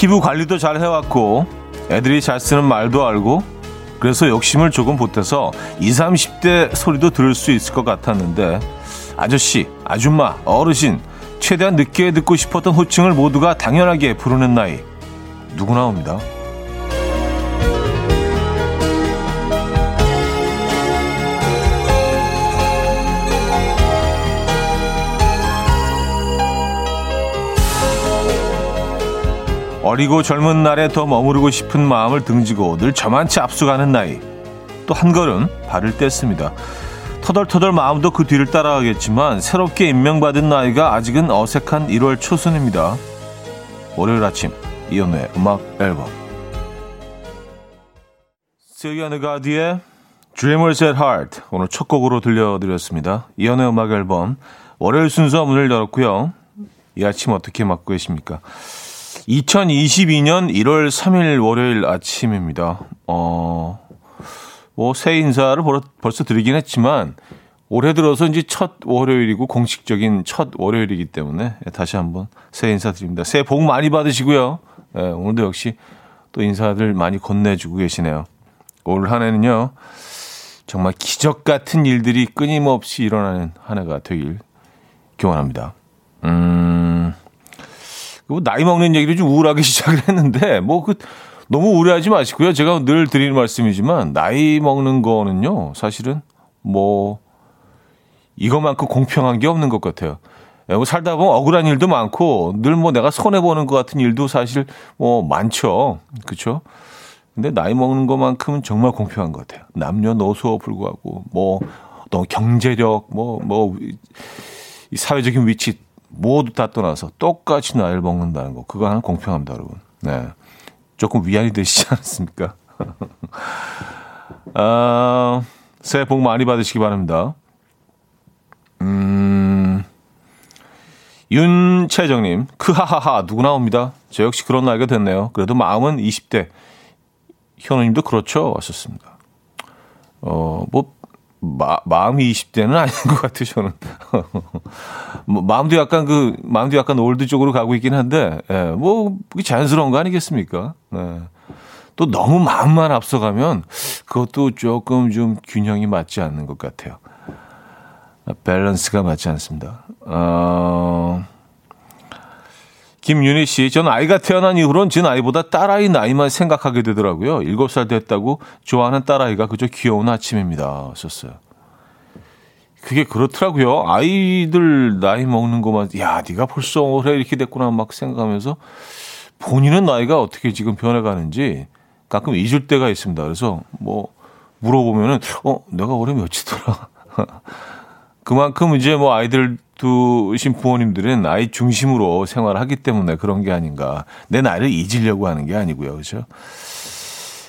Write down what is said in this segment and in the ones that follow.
피부 관리도 잘 해왔고 애들이 잘 쓰는 말도 알고 그래서 욕심을 조금 보태서 20, 30대 소리도 들을 수 있을 것 같았는데 아저씨, 아줌마, 어르신 최대한 늦게 듣고 싶었던 호칭을 모두가 당연하게 부르는 나이 누구나 옵니다. 어리고 젊은 날에 더 머무르고 싶은 마음을 등지고 늘 저만치 앞서가는 나이. 또 한 걸음 발을 뗐습니다. 터덜터덜 마음도 그 뒤를 따라가겠지만 새롭게 임명받은 나이가 아직은 어색한 1월 초순입니다. 월요일 아침 이연우의 음악 앨범 세기아느 가디의 Dreamers at Heart 오늘 첫 곡으로 들려드렸습니다. 이연우의 음악 앨범 월요일 순서 문을 열었고요. 이 아침 어떻게 맞고 계십니까? 2022년 1월 3일 월요일 아침입니다. 어, 뭐, 새 인사를 벌써 드리긴 했지만, 올해 들어서 이제 첫 월요일이고, 공식적인 첫 월요일이기 때문에, 다시 한번 새 인사 드립니다. 새해 복 많이 받으시고요. 네, 오늘도 역시 또 인사들 많이 건네주고 계시네요. 올 한 해는요, 정말 기적 같은 일들이 끊임없이 일어나는 한 해가 되길 기원합니다. 음, 뭐 나이 먹는 얘기를 좀 우울하게 시작을 했는데 뭐 그 너무 우려하지 마시고요. 제가 늘 드리는 말씀이지만 나이 먹는 거는요. 사실은 뭐 이것만큼 공평한 게 없는 것 같아요. 예, 뭐 살다 보면 억울한 일도 많고 늘 뭐 내가 손해 보는 것 같은 일도 사실 뭐 많죠. 그렇죠? 근데 나이 먹는 것만큼은 정말 공평한 것 같아요. 남녀노소 불구하고 뭐 또 경제력 뭐뭐 뭐, 사회적인 위치 모두 다 떠나서 똑같이 나이를 먹는다는 거. 그거 하나 공평합니다, 여러분. 네. 조금 위안이 되시지 않습니까? 아, 새해 복 많이 받으시기 바랍니다. 음, 윤채정님, 크하하하, 누구 나 옵니다. 저 역시 그런 나이가 됐네요. 그래도 마음은 20대. 현우님도 그렇죠. 왔었습니다. 어, 뭐, 마, 마음이 20대는 아닌 것 같아요, 저는. 뭐, 마음도 약간 그, 마음도 약간 old 쪽으로 가고 있긴 한데, 예, 뭐, 그게 자연스러운 거 아니겠습니까? 예. 또 너무 마음만 앞서가면 그것도 조금 좀 균형이 맞지 않는 것 같아요. 밸런스가 맞지 않습니다. 어, 김윤희 씨, 전 아이가 태어난 이후로는 제 나이보다 딸아이 나이만 생각하게 되더라고요. 7살 됐다고 좋아하는 딸아이가 그저 귀여운 아침입니다. 하셨어요. 그게 그렇더라고요. 아이들 나이 먹는 것만, 야, 네가 벌써 올해 이렇게 됐구나 막 생각하면서 본인은 나이가 어떻게 지금 변해가는지 가끔 잊을 때가 있습니다. 그래서 뭐 물어보면은, 어, 내가 올해 몇이더라. 그만큼 이제 뭐 아이들 두신 부모님들은 아이 중심으로 생활하기 때문에 그런 게 아닌가. 내 나이를 잊으려고 하는 게 아니고요. 그렇죠?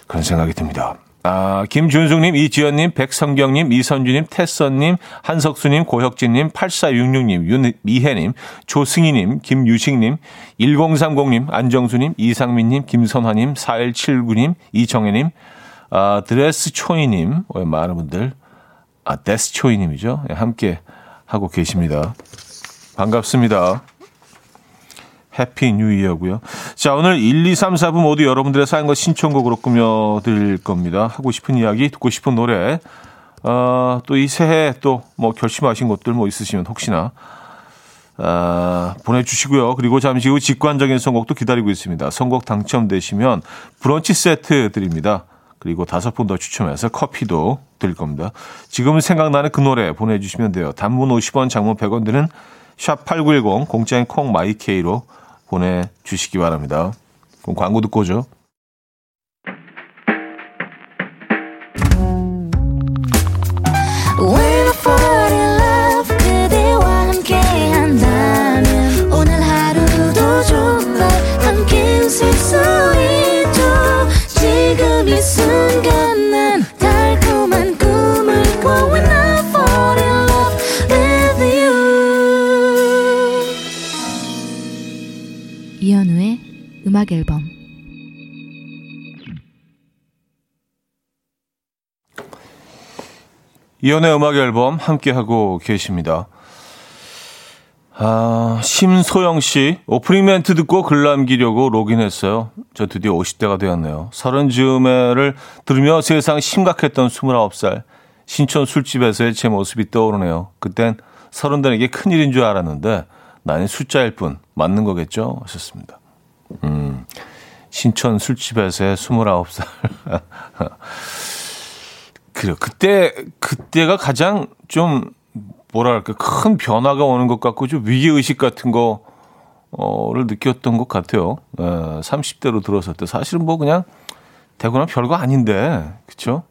그런 생각이 듭니다. 아, 김준숙님, 이지연님, 백성경님, 이선주님, 태선님, 한석수님, 고혁진님, 8466님, 윤미혜님, 조승희님, 김유식님, 1030님, 안정수님, 이상민님, 김선화님, 4179님, 이정혜님, 아, 드레스초이님, 많은 분들, 아, 데스초이님이죠. 예, 함께 하고 계십니다. 반갑습니다. Happy New Year고요. 자, 오늘 1, 2, 3, 4부 모두 여러분들의 사연과 신청곡으로 꾸며드릴 겁니다. 하고 싶은 이야기, 듣고 싶은 노래, 어, 또 이 새해 또 뭐 결심하신 것들 뭐 있으시면 혹시나 어, 보내주시고요. 그리고 잠시 후 직관적인 선곡도 기다리고 있습니다. 선곡 당첨되시면 브런치 세트 드립니다. 그리고 다섯 분 더 추첨해서 커피도 드릴 겁니다. 지금 생각나는 그 노래 보내주시면 돼요. 단문 50원, 장문 100원 드는 샵8910 공짜인 콩 마이케이로 보내주시기 바랍니다. 그럼 광고 듣고 오죠. 이연의 음악 앨범 함께 하고 계십니다. 아, 심소영 씨, 오프닝 멘트 듣고 글 남기려고 로그인했어요. 저 드디어 50대가 되었네요. 서른 즈음에를 들으며 세상 심각했던 29살. 신촌 술집에서의 제 모습이 떠오르네요. 그땐 서른들에게 큰일인 줄 알았는데, 나는 숫자일 뿐. 맞는 거겠죠? 하셨습니다. 음, 신촌 술집에서의 29살. 그래요. 그때, 그때가 가장 좀 뭐랄까 큰 변화가 오는 것 같고 좀 위기 의식 같은 거를 느꼈던 것 같아요. 에, 30대로 들어섰을 때 사실은 뭐 그냥 대구나 별거 아닌데 그렇죠?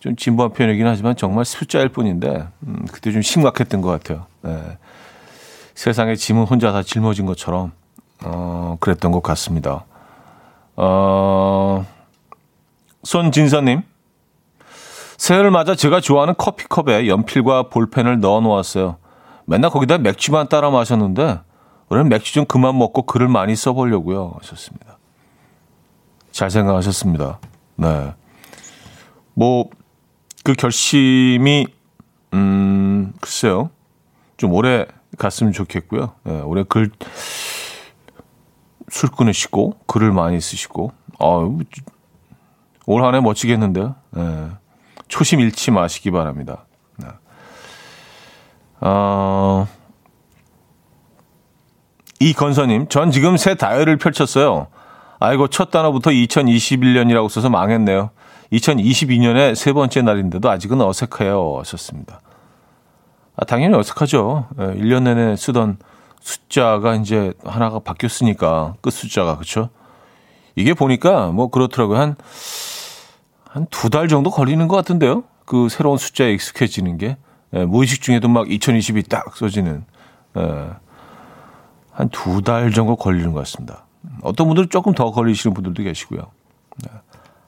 좀 진부한 표현이긴 하지만 정말 숫자일 뿐인데 음, 그때 좀 심각했던 것 같아요. 에, 세상의 짐은 혼자 다 짊어진 것처럼 어, 그랬던 것 같습니다. 어, 손진서님 새해를 맞아 제가 좋아하는 커피컵에 연필과 볼펜을 넣어 놓았어요. 맨날 거기다 맥주만 따라 마셨는데 올해는 맥주 좀 그만 먹고 글을 많이 써보려고요. 하셨습니다. 잘 생각하셨습니다. 네. 뭐, 그 결심이, 음, 글쎄요. 좀 오래 갔으면 좋겠고요. 네, 올해 글, 술 끊으시고, 글을 많이 쓰시고, 아, 올 한 해 멋지겠는데요. 네. 초심 잃지 마시기 바랍니다. 네. 어, 이 건서님, 전 지금 새 다이어리를 펼쳤어요. 아이고, 첫 단어부터 2021년이라고 써서 망했네요. 2022년의 세 번째 날인데도 아직은 어색해요. 하셨습니다. 아, 당연히 어색하죠. 1년 예, 내내 쓰던 숫자가 이제 하나가 바뀌었으니까, 끝 숫자가, 그쵸? 이게 보니까 뭐 그렇더라고요. 한, 한 두 달 정도 걸리는 것 같은데요. 그 새로운 숫자에 익숙해지는 게. 예, 무의식 중에도 막 2020이 딱 써지는. 예, 한두 달 정도 걸리는 것 같습니다. 어떤 분들은 조금 더 걸리시는 분들도 계시고요. 예,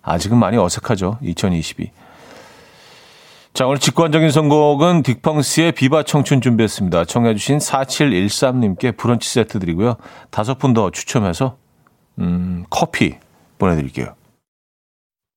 아직은 많이 어색하죠. 2020이. 자, 오늘 직관적인 선곡은 딕펑스의 비바 청춘 준비했습니다. 청해주신 4713님께 브런치 세트 드리고요. 다섯 분 더 추첨해서, 음, 커피 보내드릴게요.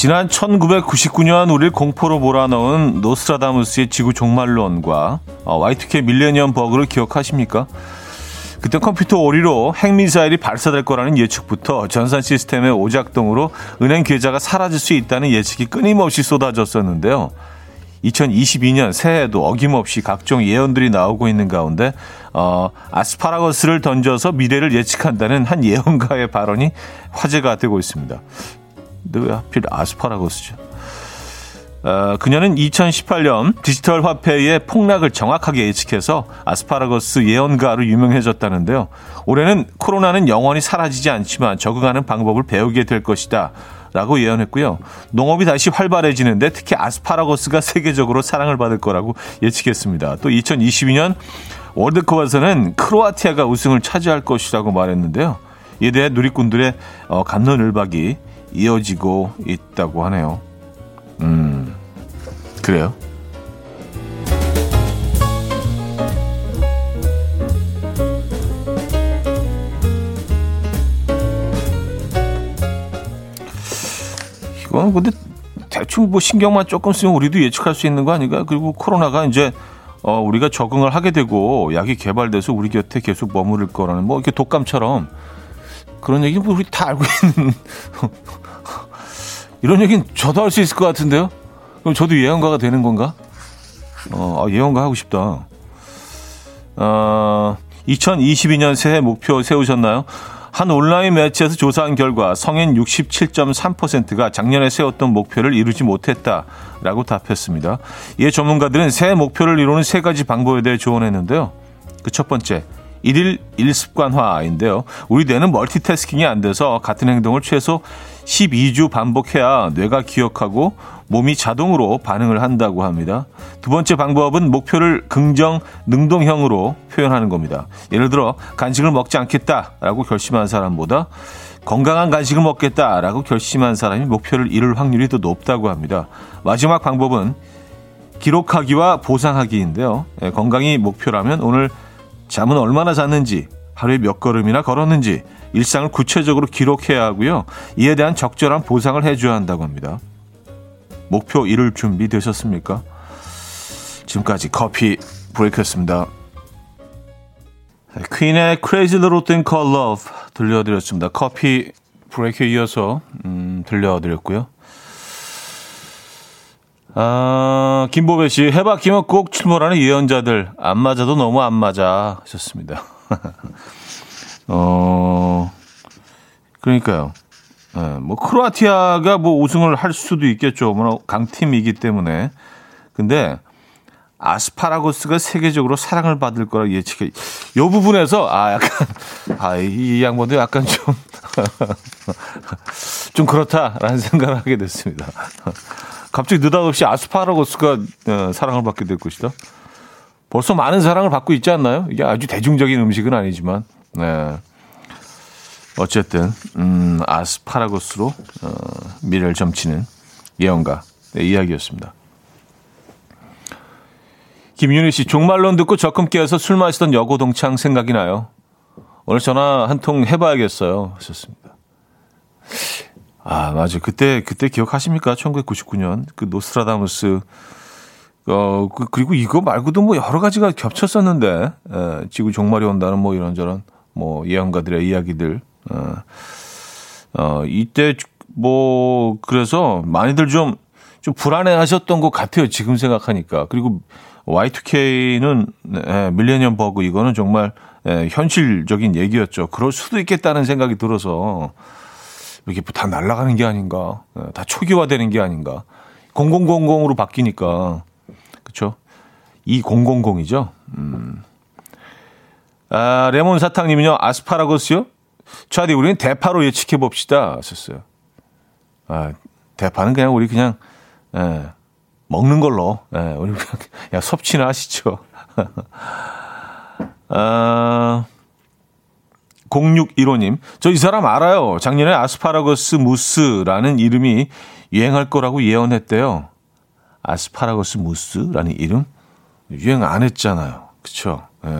지난 1999년 우리를 공포로 몰아넣은 노스트라다무스의 지구 종말론과 Y2K 밀레니엄 버그를 기억하십니까? 그때 컴퓨터 오류로 핵미사일이 발사될 거라는 예측부터 전산 시스템의 오작동으로 은행 계좌가 사라질 수 있다는 예측이 끊임없이 쏟아졌었는데요. 2022년 새해에도 어김없이 각종 예언들이 나오고 있는 가운데 어, 아스파라거스를 던져서 미래를 예측한다는 한 예언가의 발언이 화제가 되고 있습니다. 근데 왜 하필 아스파라거스죠? 어, 그녀는 2018년 디지털 화폐의 폭락을 정확하게 예측해서 아스파라거스 예언가로 유명해졌다는데요. 올해는 코로나는 영원히 사라지지 않지만 적응하는 방법을 배우게 될 것이다. 라고 예언했고요. 농업이 다시 활발해지는데 특히 아스파라거스가 세계적으로 사랑을 받을 거라고 예측했습니다. 또 2022년 월드컵에서는 크로아티아가 우승을 차지할 것이라고 말했는데요. 이에 대해 누리꾼들의 어, 감론을박이 이어지고 있다고 하네요. 음, 그래요? 이건 근데 대충 뭐 신경만 조금 쓰면 우리도 예측할 수 있는 거 아닌가? 그리고 코로나가 이제 어, 우리가 적응을 하게 되고 약이 개발돼서 우리 곁에 계속 머무를 거라는 뭐 이렇게 독감처럼 그런 얘기 뭐 우리 다 알고 있는 이런 얘기는 저도 할 수 있을 것 같은데요. 그럼 저도 예언가가 되는 건가? 어, 아, 예언가 하고 싶다. 어, 2022년 새해 목표 세우셨나요? 한 온라인 매체에서 조사한 결과 성인 67.3%가 작년에 세웠던 목표를 이루지 못했다라고 답했습니다. 이에 전문가들은 새해 목표를 이루는 세 가지 방법에 대해 조언했는데요. 그 첫 번째, 일일 일습관화인데요. 우리 뇌는 멀티태스킹이 안 돼서 같은 행동을 최소 12주 반복해야 뇌가 기억하고 몸이 자동으로 반응을 한다고 합니다. 두 번째 방법은 목표를 긍정 능동형으로 표현하는 겁니다. 예를 들어 간식을 먹지 않겠다라고 결심한 사람보다 건강한 간식을 먹겠다라고 결심한 사람이 목표를 이룰 확률이 더 높다고 합니다. 마지막 방법은 기록하기와 보상하기인데요. 예, 건강이 목표라면 오늘 잠은 얼마나 잤는지, 하루에 몇 걸음이나 걸었는지, 일상을 구체적으로 기록해야 하고요. 이에 대한 적절한 보상을 해줘야 한다고 합니다. 목표 이룰 준비 되셨습니까? 지금까지 커피 브레이크였습니다. 퀸의 Crazy Little Thing Called Love 들려드렸습니다. 커피 브레이크에 이어서 음, 들려드렸고요. 아, 김보배 씨, 해바 끼면 꼭 출몰하는 예언자들. 안 맞아도 너무 안 맞아. 하셨습니다. 어, 그러니까요. 예, 뭐, 크로아티아가 뭐 우승을 할 수도 있겠죠. 뭐, 강팀이기 때문에. 근데, 아스파라거스가 세계적으로 사랑을 받을 거라 예측해. 요 부분에서, 아, 약간, 아, 이, 이 양반도 약간 좀, 좀 그렇다라는 생각을 하게 됐습니다. 갑자기 느닷없이 아스파라거스가 어, 사랑을 받게 될 것이다. 벌써 많은 사랑을 받고 있지 않나요? 이게 아주 대중적인 음식은 아니지만, 네. 어쨌든, 음, 아스파라거스로, 어, 미래를 점치는 예언가, 네, 이야기였습니다. 김윤희 씨, 종말론 듣고 적금 깨어서 술 마시던 여고 동창 생각이 나요. 오늘 전화 한 통 해봐야겠어요. 하셨습니다. 아, 맞아. 그때, 그때 기억하십니까? 1999년. 그 노스트라다무스. 어, 그, 그리고 이거 말고도 뭐 여러 가지가 겹쳤었는데, 에, 예, 지구 종말이 온다는 뭐 이런저런 뭐 예언가들의 이야기들. 어, 어, 이때 뭐, 그래서 많이들 좀, 좀 불안해 하셨던 것 같아요. 지금 생각하니까. 그리고 Y2K는, 예, 밀레니엄 버그 이거는 정말, 예, 현실적인 얘기였죠. 그럴 수도 있겠다는 생각이 들어서, 이렇게 다 날아가는 게 아닌가. 예, 다 초기화되는 게 아닌가. 0000으로 바뀌니까. 그쵸? 2000이죠. 음. 아, 레몬 사탕님은요, 아스파라거스요? 차디, 우리는 대파로 예측해 봅시다. 하셨어요. 아, 대파는 그냥 우리 그냥, 예, 먹는 걸로, 예, 우리 그냥, 야, 섭취나 하시죠. 아, 0615님, 저 이 사람 알아요. 작년에 아스파라거스 무스라는 이름이 유행할 거라고 예언했대요. 아스파라거스 무스라는 이름? 유행 안 했잖아요. 그쵸? 예.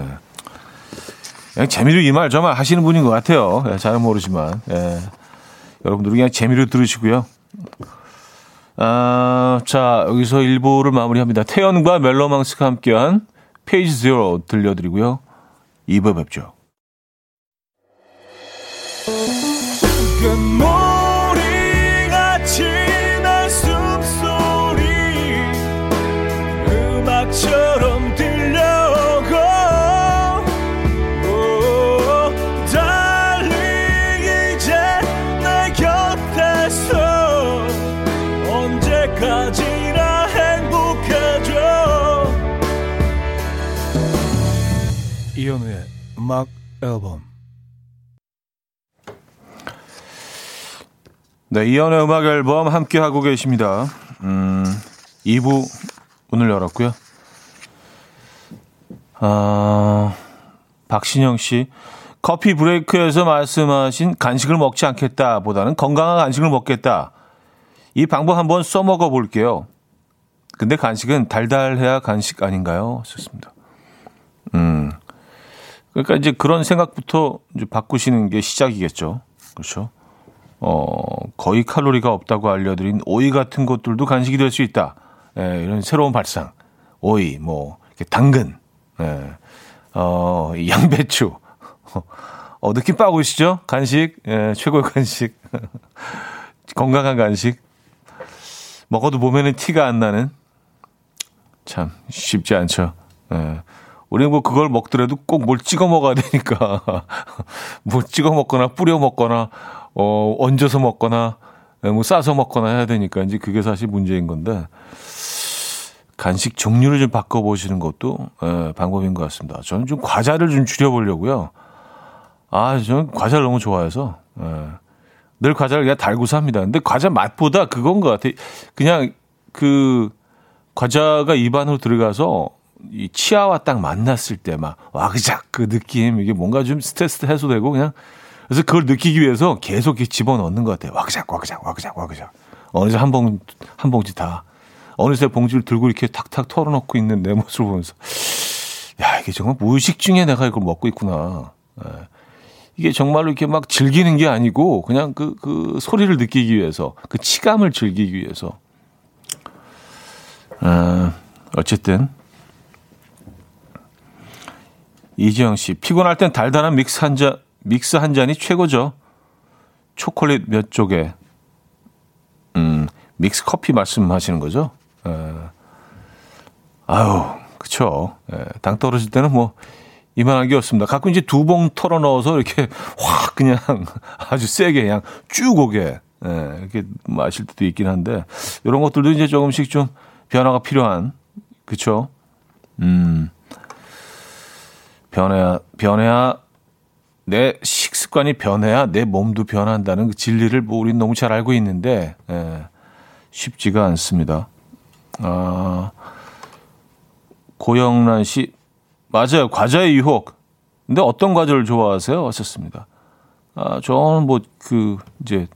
그냥 재미로 이 말 저말 하시는 분인 것 같아요. 예, 잘은 모르지만. 예. 여러분들 그냥 재미로 들으시고요. 아, 자, 여기서 1부를 마무리합니다. 태연과 멜로망스가 함께한 페이지 제로 들려드리고요. 2부 뵙죠. 음악 앨범 네, 이연의 음악 앨범 함께 하고 계십니다. 음, 2부 오늘 열었고요. 아, 박신영 씨. 커피 브레이크에서 말씀하신 간식을 먹지 않겠다 보다는 건강한 간식을 먹겠다. 이 방법 한번 써먹어 볼게요. 근데 간식은 달달해야 간식 아닌가요? 좋습니다. 음. 그러니까 이제 그런 생각부터 이제 바꾸시는 게 시작이겠죠. 그렇죠. 어, 거의 칼로리가 없다고 알려드린 오이 같은 것들도 간식이 될 수 있다. 예, 이런 새로운 발상. 오이, 뭐, 당근, 예, 어, 양배추. 어, 느낌 빠고시죠? 간식, 예, 최고의 간식. 건강한 간식. 먹어도 보면은 티가 안 나는. 참, 쉽지 않죠. 예. 우리는 뭐 그걸 먹더라도 꼭 뭘 찍어 먹어야 되니까. 뭐 찍어 먹거나 뿌려 먹거나 어, 얹어서 먹거나, 예, 뭐 싸서 먹거나 해야 되니까 이제 그게 사실 문제인 건데, 간식 종류를 좀 바꿔 보시는 것도 예, 방법인 것 같습니다. 저는 좀 과자를 좀 줄여 보려고요. 아, 저는 과자를 너무 좋아해서, 예. 늘 과자를 그냥 달고 삽니다. 근데 과자 맛보다 그건 것 같아요. 그냥 그 과자가 입안으로 들어가서 이 치아와 딱 만났을 때 막 와그작 그 느낌 이게 뭔가 좀 스트레스 해소되고 그냥 그래서 그걸 느끼기 위해서 계속 이렇게 집어넣는 것 같아요. 와그작 와그작 와그작 와그작 어느새 한 봉 한 봉지 다 어느새 봉지를 들고 이렇게 탁탁 털어놓고 있는 내 모습을 보면서 야 이게 정말 무의식 중에 내가 이걸 먹고 있구나. 예. 이게 정말로 이렇게 막 즐기는 게 아니고 그냥 그, 그 소리를 느끼기 위해서 그 치감을 즐기기 위해서. 어, 어쨌든 이지영 씨 피곤할 땐 달달한 믹스 한 잔, 믹스 한 잔이 최고죠. 초콜릿 몇 쪽에 음, 믹스 커피 말씀하시는 거죠? 에. 아유, 그쵸. 에, 당 떨어질 때는 뭐 이만한 게 없습니다. 가끔 이제 두 봉 털어 넣어서 이렇게 확 그냥 아주 세게 그냥 쭉 오게 예, 이렇게 마실 때도 있긴 한데 이런 것들도 이제 조금씩 좀 변화가 필요한 그쵸? 음 변해야 변해야 내 식습관이 변해야 내 몸도 변한다는 그 진리를 뭐 우리는 너무 잘 알고 있는데 예, 쉽지가 않습니다. 아 고영란 씨 맞아요. 과자의 유혹. 근데 어떤 과자를 좋아하세요? 하셨습니다. 아, 저는 뭐, 그, 이제,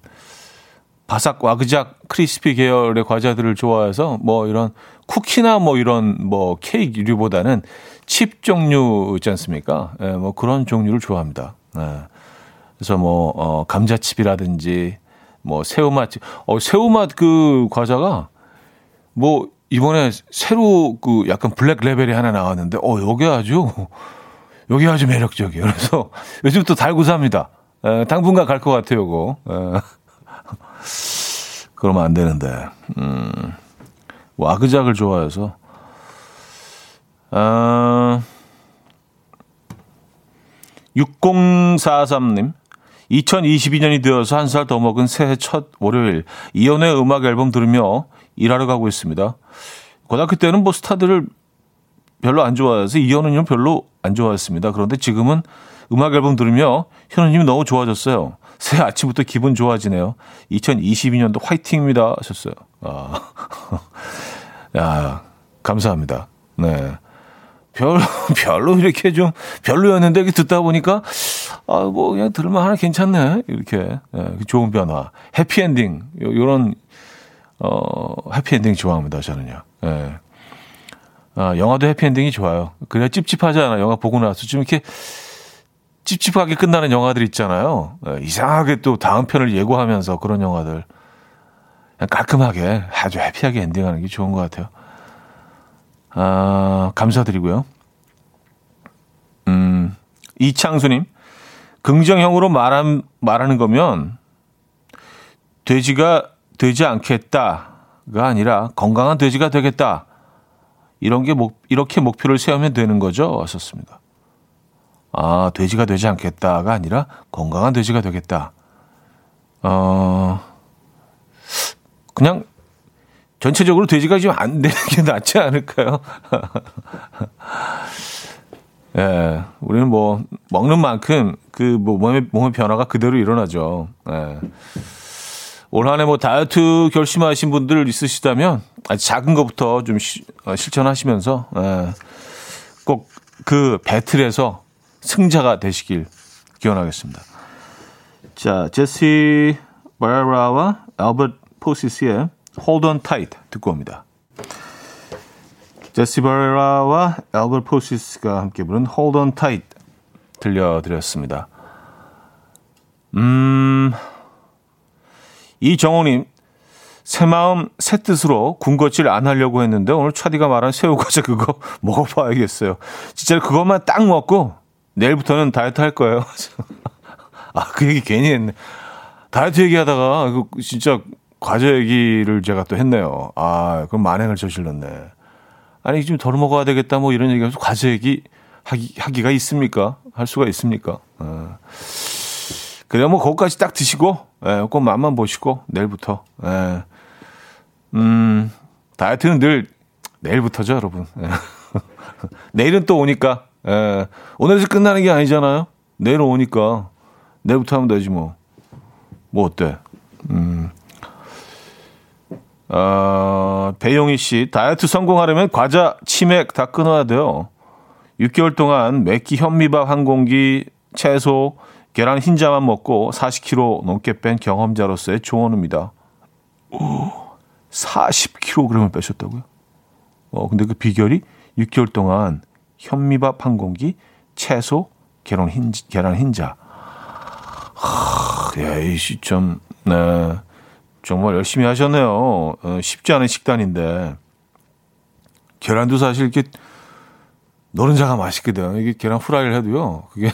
바삭 와그작 크리스피 계열의 과자들을 좋아해서 뭐 이런 쿠키나 뭐 이런 뭐 케이크류보다는 칩 종류 있지 않습니까? 예, 뭐 그런 종류를 좋아합니다. 예. 그래서 뭐, 어, 감자칩이라든지 뭐 새우맛, 어, 새우맛 그 과자가 뭐 이번에 새로 그 약간 블랙 레벨이 하나 나왔는데, 어, 여기 아주, 여기 아주 매력적이에요. 그래서 요즘 또 달고 삽니다. 에, 당분간 갈 것 같아요, 이거. 에. 그러면 안 되는데. 음, 와그작을 좋아해서. 아, 6043님. 2022년이 되어서 한 살 더 먹은 새해 첫 월요일. 이연의 음악 앨범 들으며 일하러 가고 있습니다. 고등학교 때는 뭐 스타들을 별로 안 좋아해서 이현우님은 별로 안 좋아했습니다. 그런데 지금은 음악 앨범 들으며 현우님이 너무 좋아졌어요. 새 아침부터 기분 좋아지네요. 2022년도 화이팅입니다. 하셨어요. 아, 야, 감사합니다. 네. 별, 별로 이렇게 좀 별로였는데 듣다 보니까 아, 뭐 그냥 들을만 하나 괜찮네. 이렇게. 네, 좋은 변화. 해피엔딩. 요런 어, 해피엔딩 좋아합니다, 저는요. 예. 아, 영화도 해피엔딩이 좋아요. 그래야 찝찝하잖아요. 영화 보고 나서 좀 이렇게 찝찝하게 끝나는 영화들 있잖아요. 예, 이상하게 또 다음 편을 예고하면서 그런 영화들. 그냥 깔끔하게 아주 해피하게 엔딩하는 게 좋은 것 같아요. 아, 감사드리고요. 음, 이창수님. 긍정형으로 말한, 말하는 거면 돼지가 되지 않겠다가 아니라 건강한 돼지가 되겠다. 이런 게 목, 이렇게 목표를 세우면 되는 거죠. 하셨습니다. 아, 돼지가 되지 않겠다가 아니라 건강한 돼지가 되겠다. 어, 그냥 전체적으로 돼지가 지금 안 되는 게 낫지 않을까요? 예, 우리는 뭐, 먹는 만큼 그 뭐 몸의, 몸의 변화가 그대로 일어나죠. 예. 올 한 해 뭐 다이어트 결심하신 분들 있으시다면 아주 작은 것부터 좀 시, 어, 실천하시면서 예, 꼭 그 배틀에서 승자가 되시길 기원하겠습니다. 자, 제시 바라와 알버트 포시스의 Hold On Tight 듣고 옵니다. 제시 바라와 알버트 포시스가 함께 부른 Hold On Tight 들려드렸습니다. 음... 이정호님, 새 마음 새 뜻으로 군것질 안 하려고 했는데 오늘 차디가 말한 새우과자 그거 먹어봐야겠어요. 진짜 그것만 딱 먹고 내일부터는 다이어트 할 거예요. 아, 그 얘기 괜히 했네. 다이어트 얘기하다가 그 진짜 과자 얘기를 제가 또 했네요. 아, 그럼 만행을 저질렀네. 아니, 좀 덜 먹어야 되겠다 뭐 이런 얘기하면서 과자 얘기 하기, 하기가 있습니까? 할 수가 있습니까? 아. 그래, 뭐, 그거까지 딱 드시고, 예, 꼭 맛만 보시고, 내일부터, 예. 음, 다이어트는 늘 내일부터죠, 여러분. 예. 내일은 또 오니까, 예. 오늘에서 끝나는 게 아니잖아요? 내일은 오니까, 내일부터 하면 되지, 뭐. 뭐, 어때? 음. 어, 배용희 씨, 다이어트 성공하려면 과자, 치맥 다 끊어야 돼요. 6개월 동안 맵기 현미밥 한 공기, 채소, 계란 흰자만 먹고 40kg 넘게 뺀 경험자로서의 조언입니다. 오, 40kg을 빼셨다고요? 어, 근데 그 비결이 6개월 동안 현미밥 한 공기, 채소, 계란 흰, 계란 흰자. 하, 야, 이 시점, 네. 정말 열심히 하셨네요. 어, 쉽지 않은 식단인데. 계란도 사실 이렇게 노른자가 맛있거든. 이게 계란 후라이를 해도요. 그게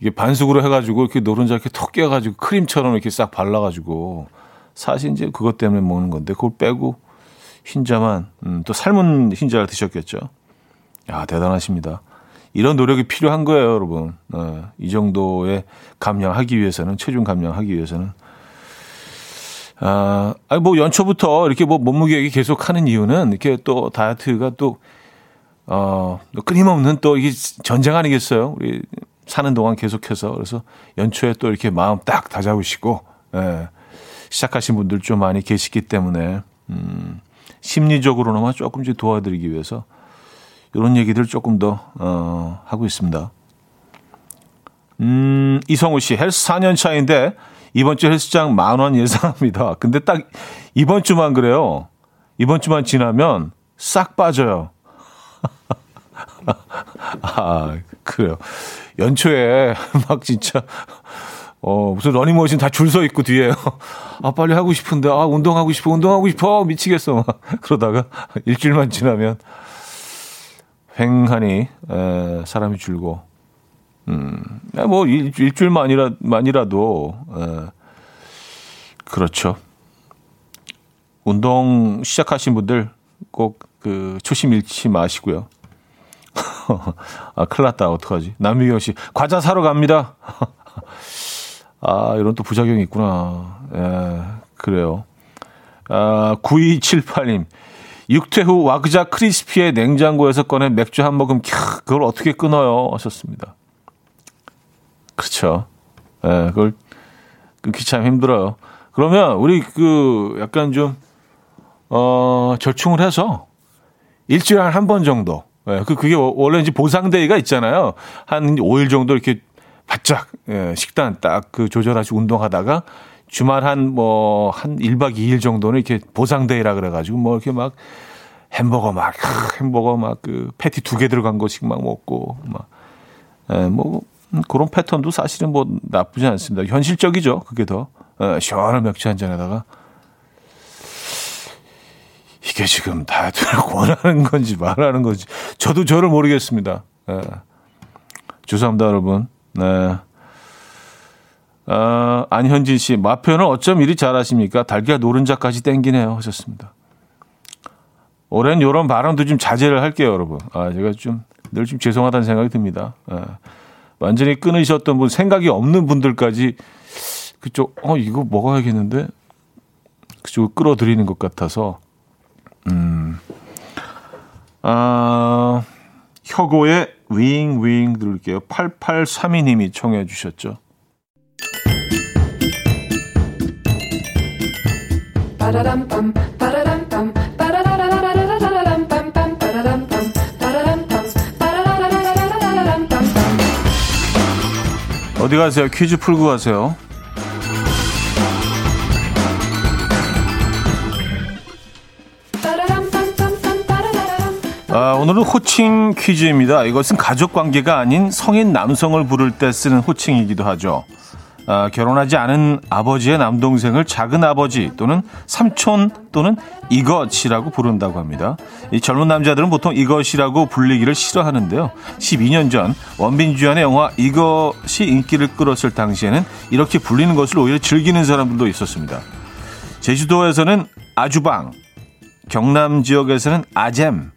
이게 반숙으로 해가지고 이렇게 노른자 이렇게 톡 깨가지고 크림처럼 이렇게 싹 발라가지고 사실 이제 그것 때문에 먹는 건데 그걸 빼고 흰자만 음, 또 삶은 흰자를 드셨겠죠. 야 대단하십니다. 이런 노력이 필요한 거예요, 여러분. 어, 이 정도의 감량하기 위해서는 체중 감량하기 위해서는 아, 아니 뭐 연초부터 이렇게 뭐 몸무게 계속 하는 이유는 이렇게 또 다이어트가 또 어, 끊임없는 또 이게 전쟁 아니겠어요? 우리 사는 동안 계속해서 그래서 연초에 또 이렇게 마음 딱 다잡으시고 예, 시작하신 분들 좀 많이 계시기 때문에 음, 심리적으로나마 조금씩 도와드리기 위해서 이런 얘기들 조금 더 어, 하고 있습니다. 음, 이성우 씨 헬스 4년 차인데 이번 주 헬스장 만 원 예상합니다. 근데 딱 이번 주만 그래요. 이번 주만 지나면 싹 빠져요. 아, 그래요. 연초에 막 진짜 어, 무슨 러닝머신 다 줄 서 있고 뒤에 아, 빨리 하고 싶은데 아, 운동하고 싶어. 운동하고 싶어. 미치겠어. 막 그러다가 일주일만 지나면 횡하니 에, 사람이 줄고 음, 뭐 일, 일주일만이라 만이라도 에, 그렇죠. 운동 시작하신 분들 꼭 그 초심 잃지 마시고요. 아, 큰일 났다. 어떡하지? 남미경 씨, 과자 사러 갑니다. 아, 이런 또 부작용이 있구나. 예, 그래요. 아, 9278님. 육퇴 후 와그자 크리스피의 냉장고에서 꺼낸 맥주 한 모금, 캬, 그걸 어떻게 끊어요? 하셨습니다. 그렇죠. 예, 그걸 끊기 참 힘들어요. 그러면 우리 그 약간 좀, 어, 절충을 해서 일주일에 한 번 정도 예, 그, 그게 원래 이제 보상데이가 있잖아요. 한 5일 정도 이렇게 바짝, 예, 식단 딱 그 조절하시고 운동하다가 주말 한 뭐, 한 1박 2일 정도는 이렇게 보상데이라 그래 가지고 뭐 이렇게 막 햄버거 막, 햄버거 막 그 패티 두 개 들어간 거씩 막 먹고 막, 예, 뭐, 음, 그런 패턴도 사실은 뭐 나쁘지 않습니다. 현실적이죠. 그게 더. 예, 시원한 맥주 한 잔에다가. 이게 지금 다이어트를 권하는 건지 말하는 건지 저도 저를 모르겠습니다. 네. 죄송합니다, 여러분. 네. 아, 안현진 씨, 마표는 어쩜 이리 잘하십니까? 달걀 노른자까지 땡기네요. 하셨습니다. 올해는 이런 발언도 좀 자제를 할게요, 여러분. 아, 제가 좀 늘 좀 죄송하다는 생각이 듭니다. 아, 완전히 끊으셨던 분, 생각이 없는 분들까지 그쪽, 어, 이거 먹어야겠는데? 그쪽을 끌어들이는 것 같아서 음. 아, 혁오의 윙 윙 들을게요. 8832님이 청해 주셨죠. 어디 가세요? 퀴즈 풀고 가세요. 아, 오늘은 호칭 퀴즈입니다. 이것은 가족 관계가 아닌 성인 남성을 부를 때 쓰는 호칭이기도 하죠. 아, 결혼하지 않은 아버지의 남동생을 작은 아버지 또는 삼촌 또는 이것이라고 부른다고 합니다. 이 젊은 남자들은 보통 이것이라고 불리기를 싫어하는데요. 12년 전 원빈 주연의 영화 이것이 인기를 끌었을 당시에는 이렇게 불리는 것을 오히려 즐기는 사람들도 있었습니다. 제주도에서는 아주방, 경남 지역에서는 아잼,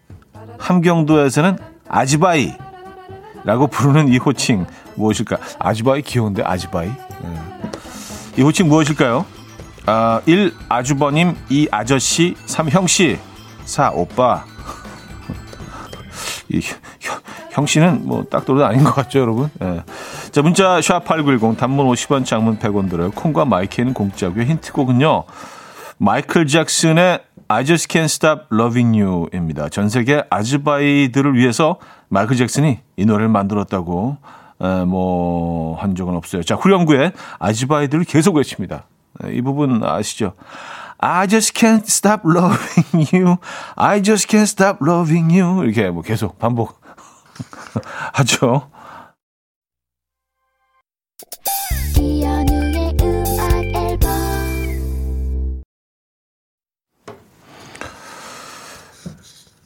함경도에서는 아지바이 라고 부르는 이 호칭 무엇일까? 아지바이 귀여운데 아지바이. 네. 이 호칭 무엇일까요? 아, 1. 아주버님 2. 아저씨 3. 형씨 4. 오빠 이 형, 형씨는 뭐 딱 도로 아닌 것 같죠 여러분 네. 자 문자 샵8910 단문 50원 장문 100원 들어요 콩과 마이크는 공짜고요 힌트곡은요 마이클 잭슨의 I Just Can't Stop Loving You입니다. 전 세계 아즈바이들을 위해서 마이클 잭슨이 이 노래를 만들었다고 뭐 한 적은 없어요. 자, 후렴구에 아즈바이들을 계속 외칩니다. 이 부분 아시죠? I just can't stop loving you. I just can't stop loving you. 이렇게 뭐 계속 반복 하죠.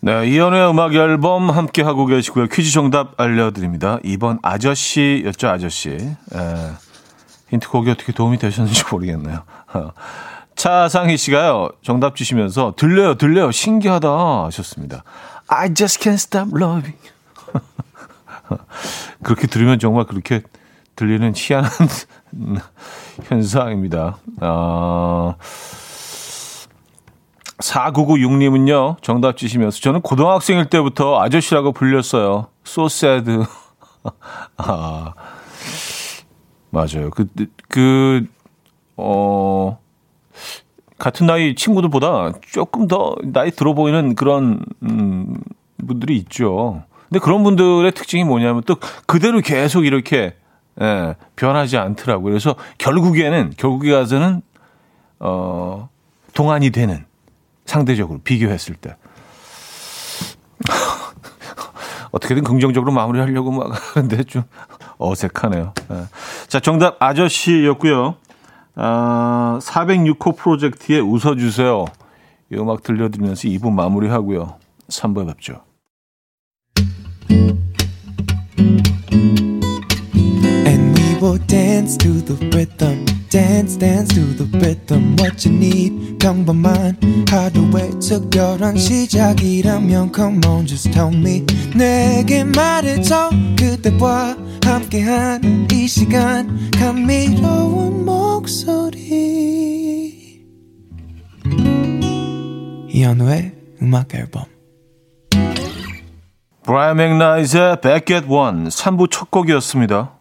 네, 이연의 음악 앨범 함께 하고 계시고요. 퀴즈 정답 알려드립니다. 2번 아저씨였죠, 아저씨. 에, 힌트곡이 어떻게 도움이 되셨는지 모르겠네요. 차상희 씨가요, 정답 주시면서 들려요, 들려요, 신기하다 하셨습니다. I just can't stop loving. 그렇게 들으면 정말 그렇게 들리는 희한한 현상입니다. 아. 4996님은요, 정답 주시면서 저는 고등학생일 때부터 아저씨라고 불렸어요. so sad. 아, 맞아요. 그, 그, 어, 같은 나이 친구들보다 조금 더 나이 들어 보이는 그런, 음, 분들이 있죠. 근데 그런 분들의 특징이 뭐냐면 또 그대로 계속 이렇게, 예, 변하지 않더라고요. 그래서 결국에는, 결국에 가서는, 어, 동안이 되는, 상대적으로 비교했을 때. 어떻게든 긍정적으로 마무리하려고 막 하는데 좀 어색하네요. 네. 자, 정답 아저씨였고요. 아, 406호 프로젝트에 웃어주세요. 이 음악 들려드리면서 2부 마무리하고요. 3부에 뵙죠. Will dance to the rhythm. dance dance to the rhythm what you need 평범한 하루의 특별한 시작이라면 come on just tell me 내게 말해줘 그대와 함께한 이 시간 감미로운 목소리 이현우의 음악 앨범 브라이언 맥나이트의 Back at One 3부 첫 곡이었습니다.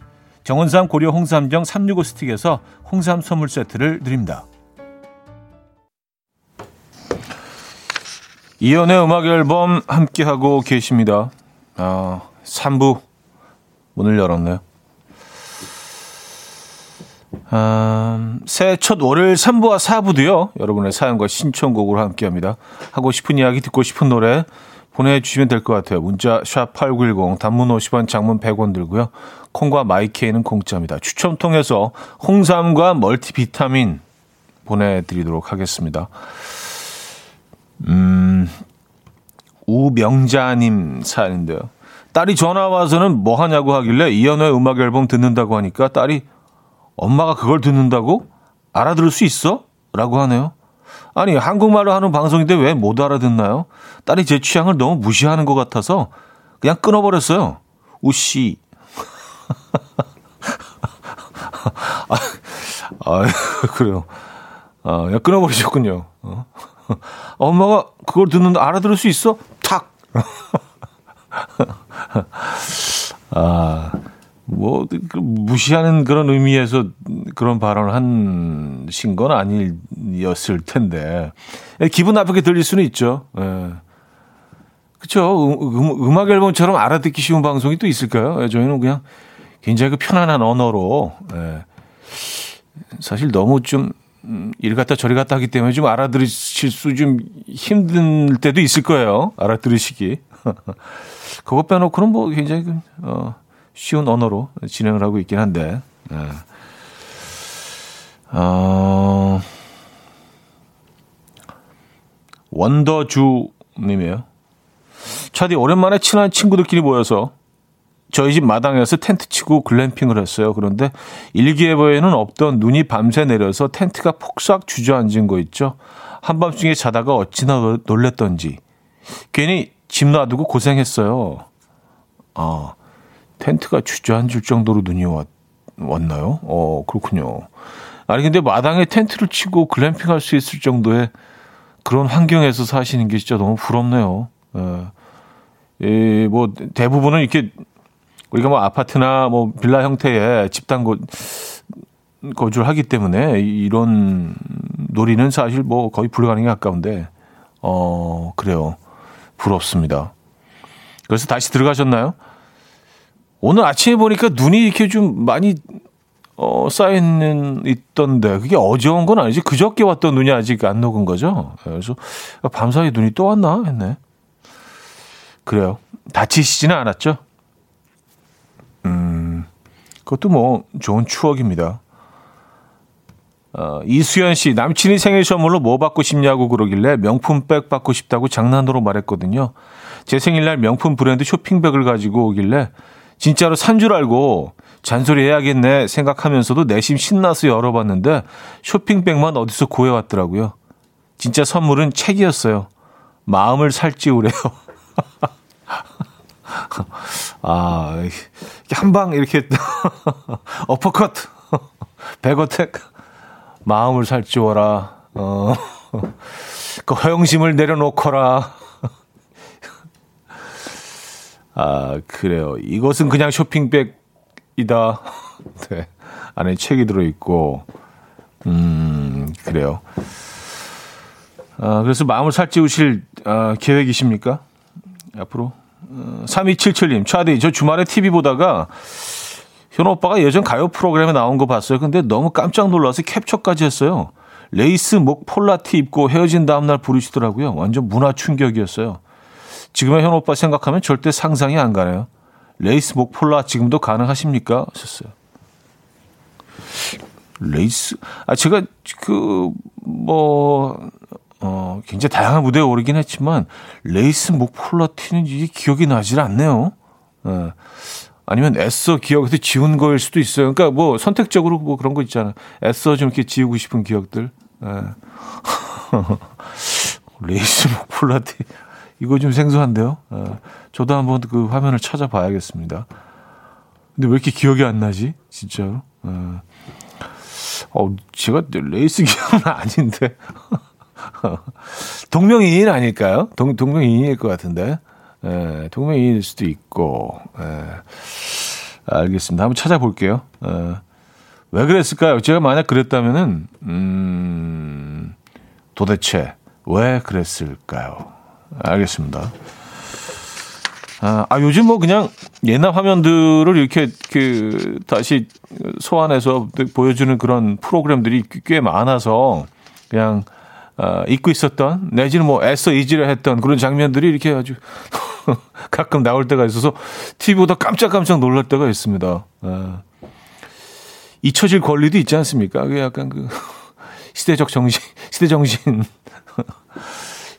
정원삼 고려 홍삼정 365 스틱에서 홍삼 선물 세트를 드립니다. 이연의 음악 앨범 함께하고 계십니다. 아, 3부 문을 열었네요. 아, 새해 첫 월요일 3부와 4부도요. 여러분의 사연과 신청곡으로 함께합니다. 하고 싶은 이야기 듣고 싶은 노래 보내주시면 될 것 같아요. 문자 샵 8910 단문 50원 장문 100원 들고요. 콩과 마이케이는 공짜입니다. 추첨 통해서 홍삼과 멀티비타민 보내드리도록 하겠습니다. 음, 우명자님 사연인데요. 딸이 전화 와서는 뭐 하냐고 하길래 이현우의 음악 앨범 듣는다고 하니까 딸이 엄마가 그걸 듣는다고? 알아들을 수 있어? 라고 하네요. 아니, 한국말로 하는 방송인데 왜 못 알아듣나요? 딸이 제 취향을 너무 무시하는 것 같아서 그냥 끊어버렸어요. 우씨. 아, 아, 그래요. 아, 그냥 끊어버리셨군요. 어? 엄마가 그걸 듣는데 알아들을 수 있어? 탁! 아, 뭐, 그 무시하는 그런 의미에서 그런 발언을 하신 건 아니었을 텐데. 기분 나쁘게 들릴 수는 있죠. 예. 그쵸. 음, 음, 악 앨범처럼 알아듣기 쉬운 방송이 또 있을까요? 예, 저희는 그냥 굉장히 그 편안한 언어로, 예. 사실 너무 좀, 음, 이리 갔다 저리 갔다 하기 때문에 좀 알아들으실 수 좀 힘든 때도 있을 거예요. 알아들으시기. 그것 빼놓고는 뭐 굉장히 그, 어, 쉬운 언어로 진행을 하고 있긴 한데. 네. 어, 원더주님이에요. 차디 오랜만에 친한 친구들끼리 모여서 저희 집 마당에서 텐트 치고 글램핑을 했어요. 그런데 일기예보에는 없던 눈이 밤새 내려서 텐트가 폭삭 주저앉은 거 있죠. 한밤중에 자다가 어찌나 놀랬던지 괜히 집 놔두고 고생했어요. 아, 텐트가 주저앉을 정도로 눈이 왔, 왔나요? 어, 그렇군요. 아니, 근데 마당에 텐트를 치고 글램핑 할 수 있을 정도의 그런 환경에서 사시는 게 진짜 너무 부럽네요. 예. 예, 뭐, 대부분은 이렇게 우리가 뭐 아파트나 뭐 빌라 형태의 집단 거, 거주를 하기 때문에 이런 놀이는 사실 뭐 거의 불가능에 가까운데, 어, 그래요. 부럽습니다. 그래서 다시 들어가셨나요? 오늘 아침에 보니까 눈이 이렇게 좀 많이 어, 쌓여있는, 있던데, 그게 어제 온 건 아니지. 그저께 왔던 눈이 아직 안 녹은 거죠. 그래서 밤사이 눈이 또 왔나 했네. 그래요. 다치시지는 않았죠? 음, 그것도 뭐 좋은 추억입니다. 어, 이수연 씨, 남친이 생일 선물로 뭐 받고 싶냐고 그러길래 명품백 받고 싶다고 장난으로 말했거든요. 제 생일날 명품 브랜드 쇼핑백을 가지고 오길래 진짜로 산 줄 알고 잔소리 해야겠네 생각하면서도 내심 신나서 열어봤는데 쇼핑백만 어디서 구해왔더라고요. 진짜 선물은 책이었어요. 마음을 살찌우래요. 아, 한 방 이렇게 어퍼컷, 백어택, 마음을 살찌워라. 어, 그 허영심을 내려놓거라. 아, 그래요. 이것은 그냥 쇼핑백이다. 네. 안에 책이 들어있고, 음, 그래요. 아, 그래서 마음을 살찌우실 아, 계획이십니까? 앞으로? 3277님, 차디, 저 주말에 TV 보다가 현호 오빠가 예전 가요 프로그램에 나온 거 봤어요. 근데 너무 깜짝 놀라서 캡처까지 했어요. 레이스 목 폴라티 입고 헤어진 다음날 부르시더라고요. 완전 문화 충격이었어요. 지금의 현우 오빠 생각하면 절대 상상이 안 가네요. 레이스 목 폴라 지금도 가능하십니까? 하셨어요. 레이스, 아, 제가 그, 뭐, 어, 굉장히 다양한 무대에 오르긴 했지만 레이스 목폴라 티는 이게 기억이 나질 않네요. 예. 아니면 애써 기억에서 지운 거일 수도 있어요. 그러니까 뭐 선택적으로 뭐 그런 거 있잖아요. 애써 좀 이렇게 지우고 싶은 기억들. 예. 레이스 목폴라 티 이거 좀 생소한데요. 예. 저도 한번 그 화면을 찾아봐야겠습니다. 근데 왜 이렇게 기억이 안 나지? 진짜로. 예. 어, 제가 레이스 기억은 아닌데. 동명이인 아닐까요? 동, 동명이인일 것 같은데. 예, 동명이인일 수도 있고. 예. 알겠습니다. 한번 찾아볼게요. 예. 왜 그랬을까요? 제가 만약 그랬다면은, 음, 도대체 왜 그랬을까요? 알겠습니다. 아, 아, 요즘 뭐 그냥 옛날 화면들을 이렇게 그 다시 소환해서 보여주는 그런 프로그램들이 꽤 많아서 그냥 어, 잊고 있었던 내지는 뭐 애써 잊으려 했던 그런 장면들이 이렇게 아주 가끔 나올 때가 있어서 TV보다 깜짝깜짝 놀랄 때가 있습니다. 아. 잊혀질 권리도 있지 않습니까? 그게 약간 그 시대적 정신, 시대 정신.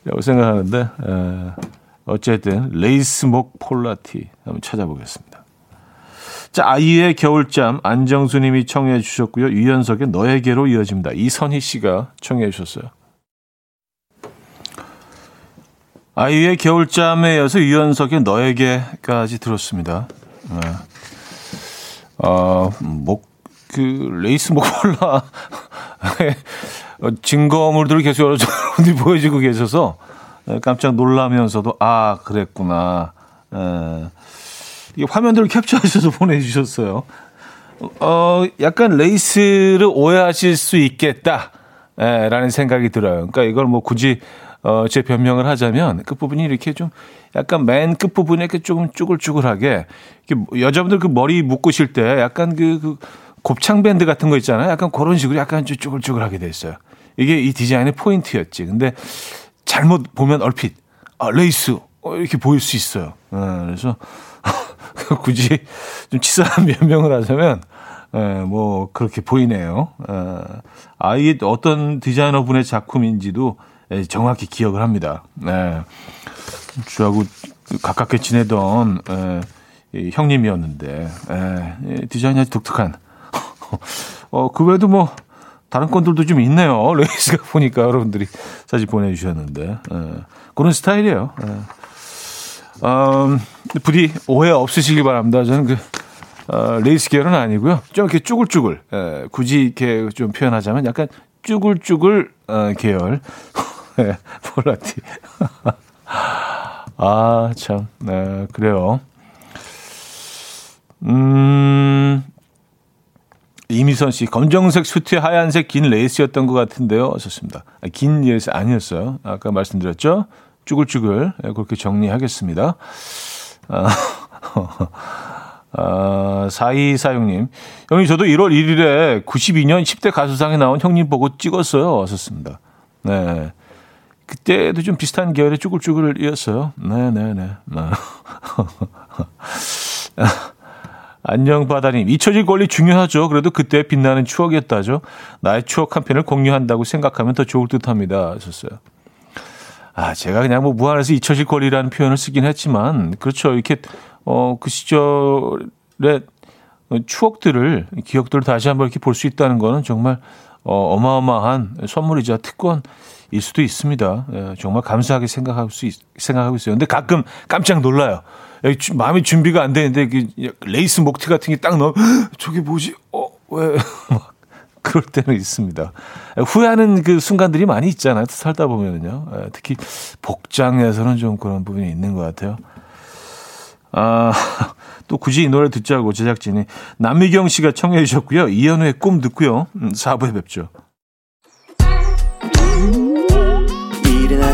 라고 생각하는데, 에, 어쨌든, 레이스목 폴라티 한번 찾아보겠습니다. 자, 아이의 겨울잠 안정수님이 청해 주셨고요. 유연석의 너에게로 이어집니다. 이선희 씨가 청해 주셨어요. 아이의 겨울잠에 이어서 유연석의 너에게까지 들었습니다. 네. 어, 목, 그, 레이스 목폴라 증거물들을 계속 여러분들이 보여주고 계셔서 깜짝 놀라면서도, 아, 그랬구나. 에, 이 화면들을 캡처하셔서 보내주셨어요. 어, 약간 레이스를 오해하실 수 있겠다. 에, 라는 생각이 들어요. 그러니까 이걸 뭐 굳이 어, 제 변명을 하자면 끝부분이 이렇게 좀 약간 맨 끝부분에 이렇게 조금 쭈글쭈글하게 이렇게 여자분들 그 머리 묶으실 때 약간 그, 그 곱창 밴드 같은 거 있잖아요. 약간 그런 식으로 약간 좀 쭈글쭈글하게 돼 있어요. 이게 이 디자인의 포인트였지. 근데 잘못 보면 얼핏 아, 레이스 어, 이렇게 보일 수 있어요. 어, 그래서 굳이 좀 치사한 변명을 하자면 예, 뭐 그렇게 보이네요. 어, 아이 어떤 디자이너 분의 작품인지도 예, 정확히 기억을 합니다. 네. 저하고 가깝게 지내던 예, 형님이었는데 예, 디자인이 아주 독특한. 어, 그 외에도 뭐 다른 건들도 좀 있네요. 레이스가 보니까 여러분들이 사진 보내주셨는데 예, 그런 스타일이에요. 예. 음, 부디 오해 없으시기 바랍니다. 저는 그 어, 레이스 계열은 아니고요. 좀 이렇게 쭈글쭈글 예, 굳이 이렇게 좀 표현하자면 약간 쭈글쭈글 어, 계열. 네, 폴라티. 아, 참. 네, 그래요. 음, 이미선 씨, 검정색 수트에 하얀색 긴 레이스였던 것 같은데요. 하셨습니다. 아, 긴 레이스 아니었어요. 아까 말씀드렸죠? 쭈글쭈글. 네, 그렇게 정리하겠습니다. 아, 아, 4246님. 형님, 저도 1월 1일에 92년 10대 가수상에 나온 형님 보고 찍었어요. 하셨습니다. 네. 그때도 좀 비슷한 계열의 쭈글쭈글이었어요. 네네네. 네. 네. 안녕 바다님 잊혀질 권리 중요하죠. 그래도 그때 빛나는 추억이었다죠. 나의 추억 한 편을 공유한다고 생각하면 더 좋을 듯합니다. 하셨어요. 아 제가 그냥 뭐 무한에서 잊혀질 권리라는 표현을 쓰긴 했지만 그렇죠. 이렇게 어그 시절의 추억들을 기억들을 다시 한번 이렇게 볼 수 있다는 거는 정말 어, 어마어마한 선물이자 특권. 일 수도 있습니다. 예, 정말 감사하게 생각하고 수 있, 생각하고 있어요. 근데 가끔 깜짝 놀라요. 마음이 준비가 안 되는데 그 레이스 목티 같은 게 딱 넣어 저게 뭐지? 어 왜? 그럴 때는 있습니다. 후회하는 그 순간들이 많이 있잖아요. 살다 보면은요. 예, 특히 복장에서는 좀 그런 부분이 있는 것 같아요. 아, 또 굳이 이 노래 듣자고 제작진이 남미경 씨가 청해 주셨고요. 이현우의 꿈 듣고요. 음, 4부에 뵙죠.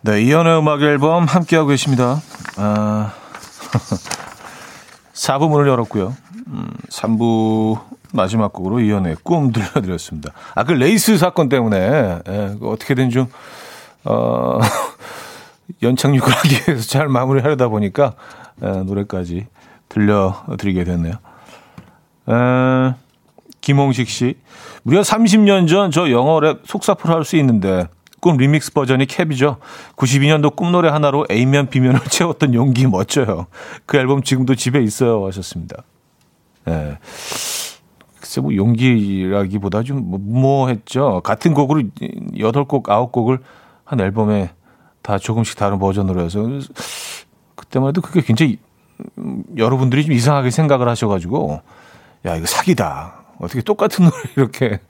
네, 이연의 음악 앨범 함께하고 계십니다. 아, 4부 문을 열었고요. 음, 3부 마지막 곡으로 이연의 꿈 들려드렸습니다. 아, 그 레이스 사건 때문에, 예, 그 어떻게든 좀, 어, 연착륙을 하기 위해서 잘 마무리하려다 보니까, 예, 노래까지 들려드리게 됐네요. 에, 김홍식 씨. 우리가 30년 전 저 영어 랩 속사포를 할 수 있는데, 꿈 리믹스 버전이 캡이죠. 92년도 꿈노래 하나로 A면 B면을 채웠던 용기 멋져요. 그 앨범 지금도 집에 있어요 하셨습니다. 예. 글쎄 뭐 용기라기보다 좀 무모했죠. 같은 곡으로 8곡, 9곡을 한 앨범에 다 조금씩 다른 버전으로 해서 그때만 해도 그게 굉장히 여러분들이 좀 이상하게 생각을 하셔가지고 야 이거 사기다. 어떻게 똑같은 노래 이렇게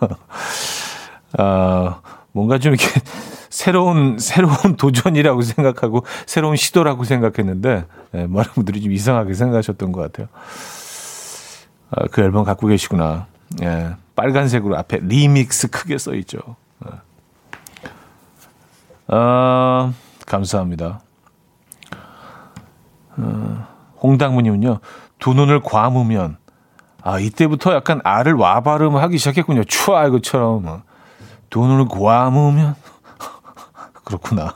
아 뭔가 좀 이렇게 새로운 새로운 도전이라고 생각하고 새로운 시도라고 생각했는데 예, 많은 분들이 좀 이상하게 생각하셨던 것 같아요. 아, 그 앨범 갖고 계시구나. 예, 빨간색으로 앞에 리믹스 크게 써 있죠. 예. 아, 감사합니다. 어, 홍당무님은요, 두 눈을 과무면, 아, 이때부터 약간 알을 와 발음하기 시작했군요. 추아, 이것처럼. 두 눈을 과무면. 그렇구나.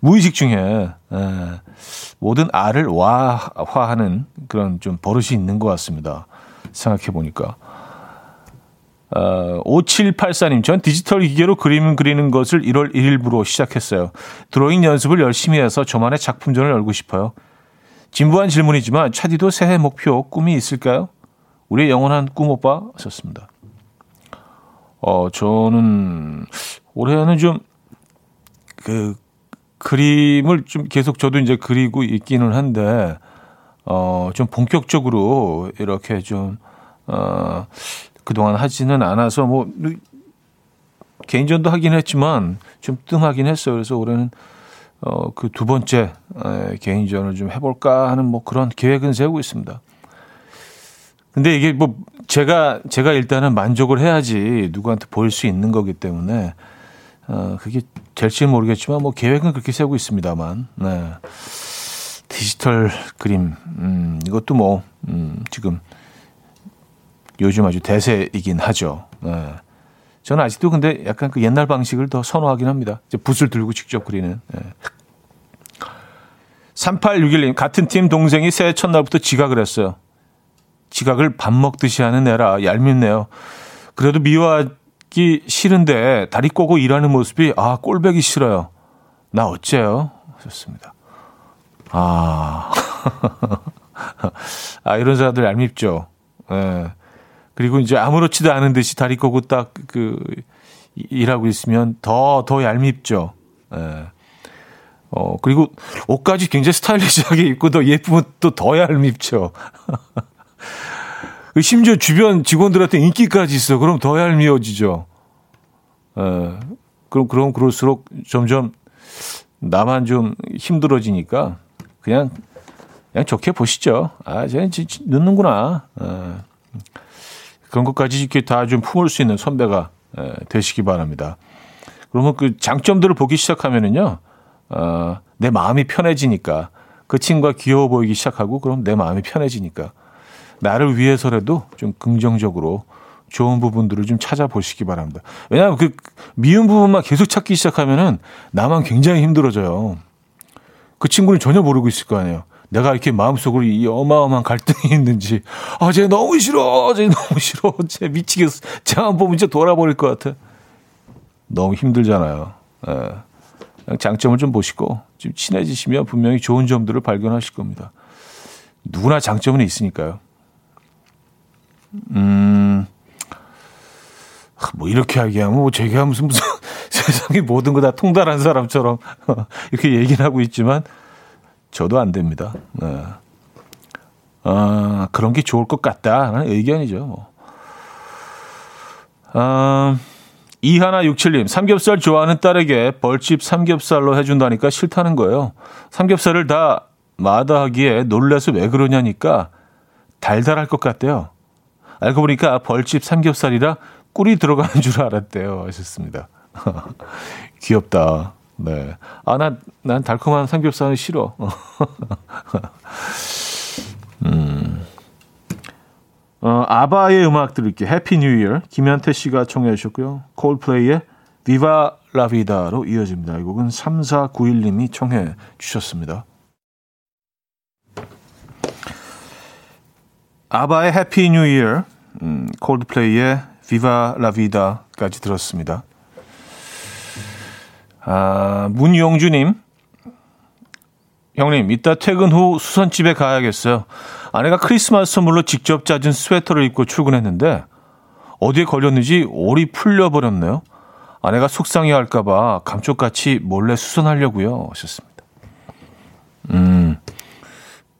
무의식 중에, 예, 모든 알을 와화하는 그런 좀 버릇이 있는 것 같습니다. 생각해 보니까. 어, 5784님, 전 디지털 기계로 그림 그리는 것을 1월 1일부로 시작했어요. 드로잉 연습을 열심히 해서 저만의 작품전을 열고 싶어요. 진부한 질문이지만 차디도 새해 목표, 꿈이 있을까요? 우리의 영원한 꿈 오빠 하셨습니다. 어, 저는 올해는 좀 그 그림을 좀 계속 저도 이제 그리고 있기는 한데 어, 좀 본격적으로 이렇게 좀 어, 그동안 하지는 않아서 뭐 개인전도 하긴 했지만 좀 뜸하긴 했어요. 그래서 올해는 어, 그 두 번째 에, 개인전을 좀 해볼까 하는 뭐 그런 계획은 세우고 있습니다. 근데 이게 뭐 제가 제가 일단은 만족을 해야지 누구한테 보일 수 있는 거기 때문에 어, 그게 될지는 모르겠지만 뭐 계획은 그렇게 세우고 있습니다만 네. 디지털 그림 음, 이것도 뭐 음, 지금 요즘 아주 대세이긴 하죠. 네. 저는 아직도 근데 약간 그 옛날 방식을 더 선호하긴 합니다. 이제 붓을 들고 직접 그리는. 네. 3861님, 같은 팀 동생이 새해 첫날부터 지각을 했어요. 지각을 밥 먹듯이 하는 애라 얄밉네요. 그래도 미워하기 싫은데 다리 꼬고 일하는 모습이 아, 꼴배기 싫어요. 나 어째요? 하셨습니다. 아. 아, 이런 사람들 얄밉죠. 예. 네. 그리고 이제 아무렇지도 않은 듯이 다리 꼬고 딱 그 일하고 있으면 더, 더 얄밉죠. 예. 어, 그리고 옷까지 굉장히 스타일리시하게 입고 더 예쁘면 또 더 얄밉죠. 그 심지어 주변 직원들한테 인기까지 있어. 그럼 더 얄미워지죠. 예. 그럼, 그럼 그럴수록 점점 나만 좀 힘들어지니까 그냥, 그냥 좋게 보시죠. 아, 쟤는 늦는구나. 예. 그런 것까지 이렇게 다 좀 품을 수 있는 선배가 되시기 바랍니다. 그러면 그 장점들을 보기 시작하면은요, 어, 내 마음이 편해지니까 그 친구가 귀여워 보이기 시작하고 그럼 내 마음이 편해지니까 나를 위해서라도 좀 긍정적으로 좋은 부분들을 좀 찾아보시기 바랍니다. 왜냐하면 그 미운 부분만 계속 찾기 시작하면은 나만 굉장히 힘들어져요. 그 친구는 전혀 모르고 있을 거 아니에요. 내가 이렇게 마음속으로 이 어마어마한 갈등이 있는지, 아, 쟤 너무 싫어, 쟤 너무 싫어, 쟤 미치겠어. 쟤만 보면 진짜 돌아버릴 것 같아. 너무 힘들잖아요. 예. 장점을 좀 보시고, 좀 친해지시면 분명히 좋은 점들을 발견하실 겁니다. 누구나 장점은 있으니까요. 음, 뭐 이렇게 하기야, 뭐 제가 무슨 무슨 세상의 모든 거 다 통달한 사람처럼 이렇게 얘기를 하고 있지만, 저도 안 됩니다. 네. 아, 그런 게 좋을 것 같다는 의견이죠. 뭐. 아, 이하나 67님, 삼겹살 좋아하는 딸에게 벌집 삼겹살로 해준다니까 싫다는 거예요. 삼겹살을 다 마다하기에 놀래서 왜 그러냐니까 달달할 것 같대요. 알고 보니까 벌집 삼겹살이라 꿀이 들어가는 줄 알았대요. 하셨습니다. 귀엽다. 네. 아, 난, 난 달콤한 삼겹살은 싫어. 음. 어, 아바의 음악 들을게요. Happy New Year. 김현태 씨가 청해 주셨고요. 콜드플레이의 Viva la Vida로 이어집니다. 이 곡은 3491님이 청해 주셨습니다. 아바의 Happy New Year, 음, 콜드플레이의 Viva la Vida까지 들었습니다. 아, 문용주님. 형님, 이따 퇴근 후 수선집에 가야겠어요. 아내가 크리스마스 선물로 직접 짜준 스웨터를 입고 출근했는데 어디에 걸렸는지 올이 풀려버렸네요. 아내가 속상해 할까봐 감쪽같이 몰래 수선하려고요. 하셨습니다. 음,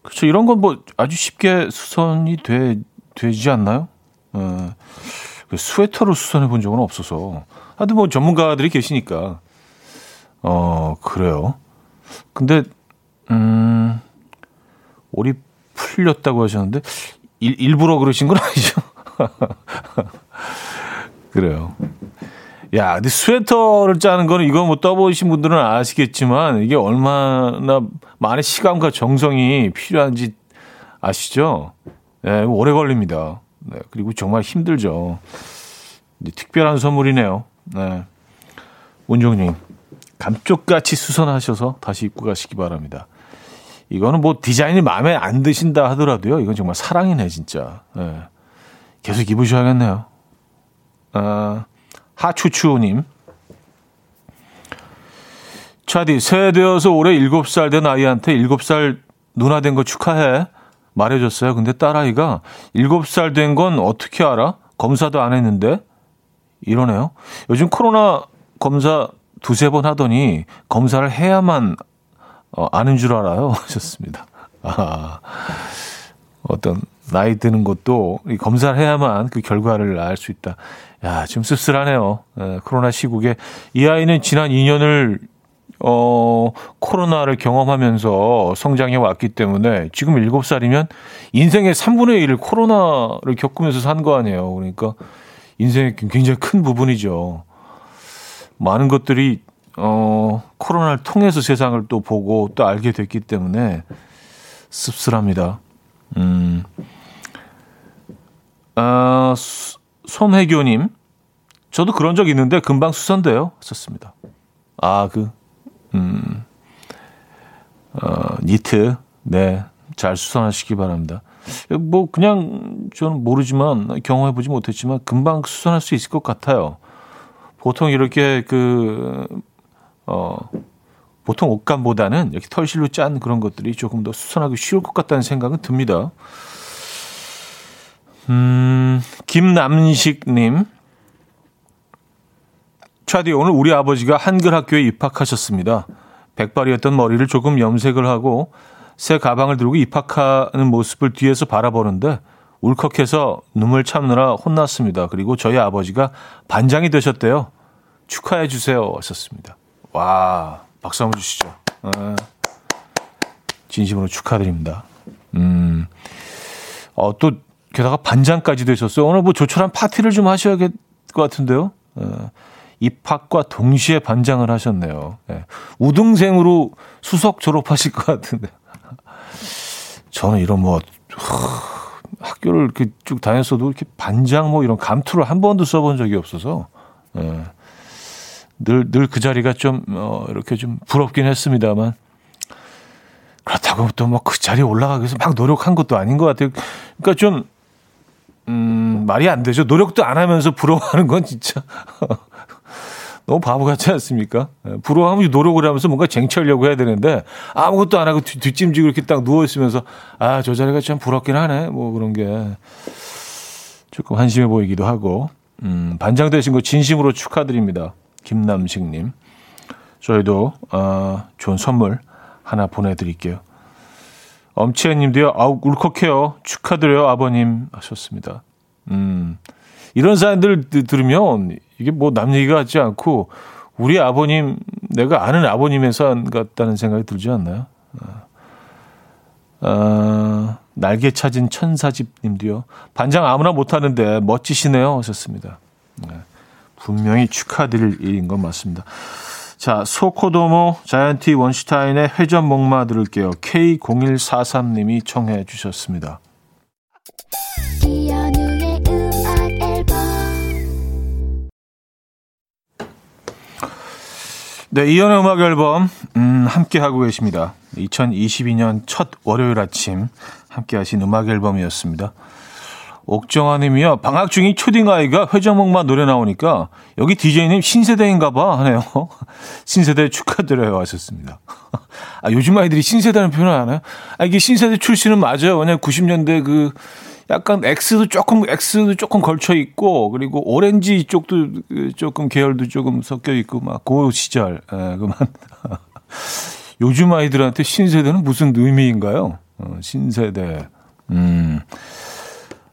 그렇죠. 이런 건 뭐 아주 쉽게 수선이 돼, 되지 않나요? 어, 그 스웨터로 수선해 본 적은 없어서. 하여튼 뭐 전문가들이 계시니까 어, 그래요. 근데, 음, 올이 풀렸다고 하셨는데, 일, 일부러 그러신 건 아니죠? 그래요. 야, 근데 스웨터를 짜는 거는 이거 뭐 떠보신 분들은 아시겠지만 이게 얼마나 많은 시간과 정성이 필요한지 아시죠? 네, 오래 걸립니다. 네, 그리고 정말 힘들죠. 특별한 선물이네요. 네. 운종님, 감쪽같이 수선하셔서 다시 입고 가시기 바랍니다. 이거는 뭐 디자인이 마음에 안 드신다 하더라도요. 이건 정말 사랑이네, 진짜. 네. 계속 입으셔야겠네요. 아, 하추추님. 차디, 새해 되어서 올해 7살 된 아이한테 7살 누나 된 거 축하해. 말해줬어요. 근데 딸아이가 7살 된 건 어떻게 알아? 검사도 안 했는데? 이러네요. 요즘 코로나 검사 두세 번 하더니 검사를 해야만 어, 아는 줄 알아요. 하셨습니다. 아, 어떤 나이 드는 것도 검사를 해야만 그 결과를 알 수 있다. 야, 좀 씁쓸하네요. 에, 코로나 시국에 이 아이는 지난 2년을 어, 코로나를 경험하면서 성장해 왔기 때문에 지금 7살이면 인생의 3분의 1을 코로나를 겪으면서 산 거 아니에요. 그러니까 인생의 굉장히 큰 부분이죠. 많은 것들이 어, 코로나를 통해서 세상을 또 보고 또 알게 됐기 때문에 씁쓸합니다. 음. 아, 손혜교님, 저도 그런 적 있는데 금방 수선돼요. 썼습니다. 아, 그, 음, 어, 니트, 네, 잘 수선하시기 바랍니다. 뭐, 그냥 저는 모르지만, 경험해보지 못했지만, 금방 수선할 수 있을 것 같아요. 보통 이렇게 그, 어, 보통 옷감보다는 이렇게 털실로 짠 그런 것들이 조금 더 수선하기 쉬울 것 같다는 생각은 듭니다. 음, 김남식님. 차디, 오늘 우리 아버지가 한글 학교에 입학하셨습니다. 백발이었던 머리를 조금 염색을 하고 새 가방을 들고 입학하는 모습을 뒤에서 바라보는데 울컥해서 눈물 참느라 혼났습니다. 그리고 저희 아버지가 반장이 되셨대요. 축하해 주세요. 하셨습니다. 와, 박수 한번 주시죠. 아, 진심으로 축하드립니다. 음, 어, 또, 게다가 반장까지 되셨어요. 오늘 뭐 조촐한 파티를 좀 하셔야 될 것 같은데요. 어, 입학과 동시에 반장을 하셨네요. 예. 우등생으로 수석 졸업하실 것 같은데. 저는 이런 뭐, 학교를 이렇게 쭉 다녔어도 이렇게 반장 뭐 이런 감투를 한 번도 써본 적이 없어서, 예. 늘, 늘 그 자리가 좀, 어, 이렇게 좀 부럽긴 했습니다만. 그렇다고 또뭐그 자리에 올라가기 위해서 막 노력한 것도 아닌 것 같아요. 그러니까 좀, 음, 말이 안 되죠. 노력도 안 하면서 부러워하는 건 진짜. 너무 바보 같지 않습니까? 예, 부러워하면 노력을 하면서 뭔가 쟁취하려고 해야 되는데 아무것도 안 하고 뒷짐지고 이렇게 딱 누워 있으면서 아, 저 자리가 참 부럽긴 하네. 뭐 그런 게 조금 한심해 보이기도 하고. 음, 반장 되신 거 진심으로 축하드립니다. 김남식님. 저희도, 어, 좋은 선물 하나 보내드릴게요. 엄치혜 님도요, 아우, 울컥해요. 축하드려요, 아버님. 하셨습니다. 음, 이런 사연들 들으면 이게 뭐 남 얘기 같지 않고 우리 아버님, 내가 아는 아버님의 사연 같다는 생각이 들지 않나요? 어, 날개 찾은 천사집 님도요. 반장 아무나 못하는데 멋지시네요. 하셨습니다. 네. 분명히 축하드릴 일인 건 맞습니다. 자, 소코도모 자이언티 원슈타인의 회전 목마 들을게요. K0143님이 청해 주셨습니다. 네, 이연의 음악 앨범 음, 함께 하고 계십니다. 2022년 첫 월요일 아침 함께 하신 음악 앨범이었습니다. 옥정아님이요. 방학 중인 초딩 아이가 회전목마 노래 나오니까 여기 DJ님 신세대인가봐 하네요. 신세대 축하드려요 하셨습니다. 아 요즘 아이들이 신세대라는 표현을 하나요? 아 이게 신세대 출신은 맞아요. 왜냐 90년대 그 약간 X도 조금 X도 조금 걸쳐 있고 그리고 오렌지 쪽도 그 조금 계열도 조금 섞여 있고 막 그 시절 예, 그만 요즘 아이들한테 신세대는 무슨 의미인가요? 어, 신세대. 음.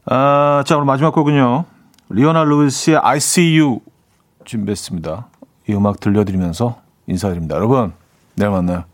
아, 자, 오늘 마지막 곡은요. 리오나 루이스의 I See You 준비했습니다. 이 음악 들려드리면서 인사드립니다. 여러분, 내일 만나요.